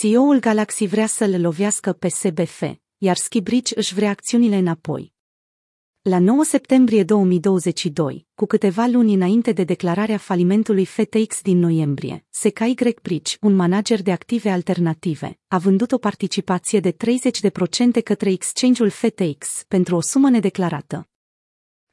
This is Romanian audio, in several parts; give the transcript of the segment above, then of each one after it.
CEO-ul Galaxy vrea să-l lovească pe SBF, iar Skibridge își vrea acțiunile înapoi. La 9 septembrie 2022, cu câteva luni înainte de declararea falimentului FTX din noiembrie, SKY Bridge, un manager de active alternative, a vândut o participație de 30% către exchange-ul FTX pentru o sumă nedeclarată.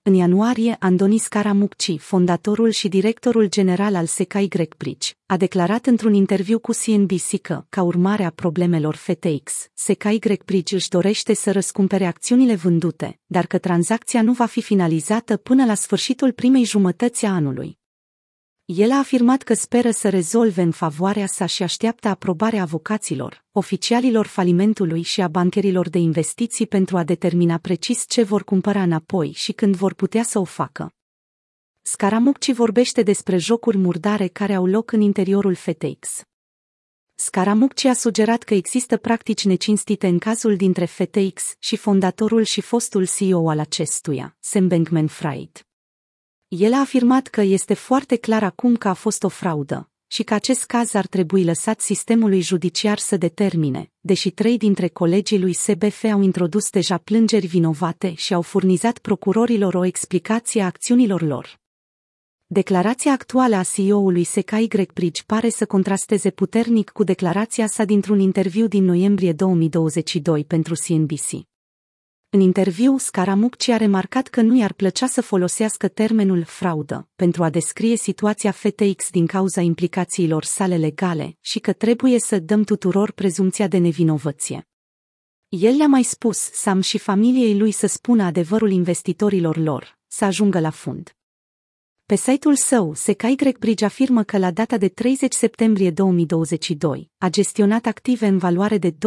În ianuarie, Andoni Scaramucci, fondatorul și directorul general al SKY Bridge, a declarat într-un interviu cu CNBC că, ca urmare a problemelor FTX, SKY Bridge își dorește să răscumpere acțiunile vândute, dar că tranzacția nu va fi finalizată până la sfârșitul primei jumătăți a anului. El a afirmat că speră să rezolve în favoarea sa și așteaptă aprobarea avocaților, oficialilor falimentului și a bancherilor de investiții pentru a determina precis ce vor cumpăra înapoi și când vor putea să o facă. Scaramucci vorbește despre jocuri murdare care au loc în interiorul FTX. Scaramucci a sugerat că există practici necinstite în cazul dintre FTX și fondatorul și fostul CEO al acestuia, Sam Bankman-Fried. El a afirmat că este foarte clar acum că a fost o fraudă și că acest caz ar trebui lăsat sistemului judiciar să determine, deși trei dintre colegii lui SBF au introdus deja plângeri vinovate și au furnizat procurorilor o explicație a acțiunilor lor. Declarația actuală a CEO-ului SKY Bridge pare să contrasteze puternic cu declarația sa dintr-un interviu din noiembrie 2022 pentru CNBC. În interviu, Scaramucci a remarcat că nu i-ar plăcea să folosească termenul fraudă pentru a descrie situația FTX din cauza implicațiilor sale legale și că trebuie să dăm tuturor prezumția de nevinovăție. El le-a mai spus Sam și familiei lui să spună adevărul investitorilor lor, să ajungă la fund. Pe site-ul său, SKY Bridge afirmă că la data de 30 septembrie 2022 a gestionat active în valoare de 2,2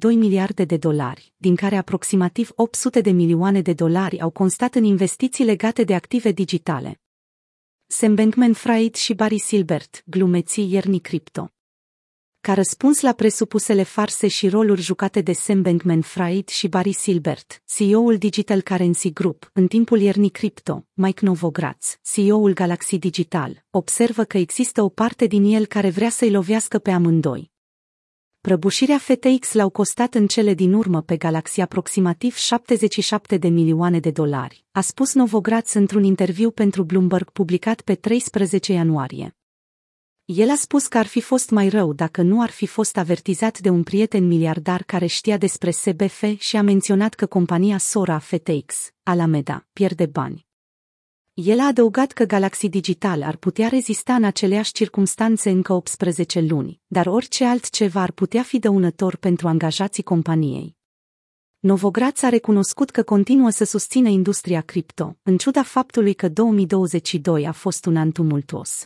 miliarde de dolari, din care aproximativ 800 de milioane de dolari au constat în investiții legate de active digitale. Sam Bankman-Fried și Barry Silbert, glumeții Ierni Crypto. Ca răspuns la presupusele farse și roluri jucate de Sam Bankman-Fried și Barry Silbert, CEO-ul Digital Currency Group, în timpul iernii cripto, Mike Novogratz, CEO-ul Galaxy Digital, observă că există o parte din el care vrea să-i lovească pe amândoi. Prăbușirea FTX l-au costat în cele din urmă pe Galaxy aproximativ 77 de milioane de dolari, a spus Novogratz într-un interviu pentru Bloomberg publicat pe 13 ianuarie. El a spus că ar fi fost mai rău dacă nu ar fi fost avertizat de un prieten miliardar care știa despre SBF și a menționat că compania Sora FTX, Alameda, pierde bani. El a adăugat că Galaxy Digital ar putea rezista în aceleași circumstanțe încă 18 luni, dar orice altceva ar putea fi dăunător pentru angajații companiei. Novograț a recunoscut că continuă să susțină industria cripto, în ciuda faptului că 2022 a fost un an tumultuos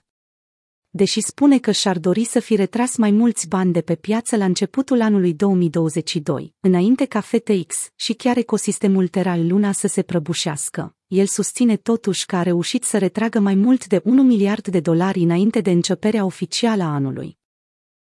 deși spune că și-ar dori să fi retras mai mulți bani de pe piață la începutul anului 2022, înainte ca FTX și chiar ecosistemul Terra Luna să se prăbușească. El susține totuși că a reușit să retragă mai mult de 1 miliard de dolari înainte de începerea oficială a anului.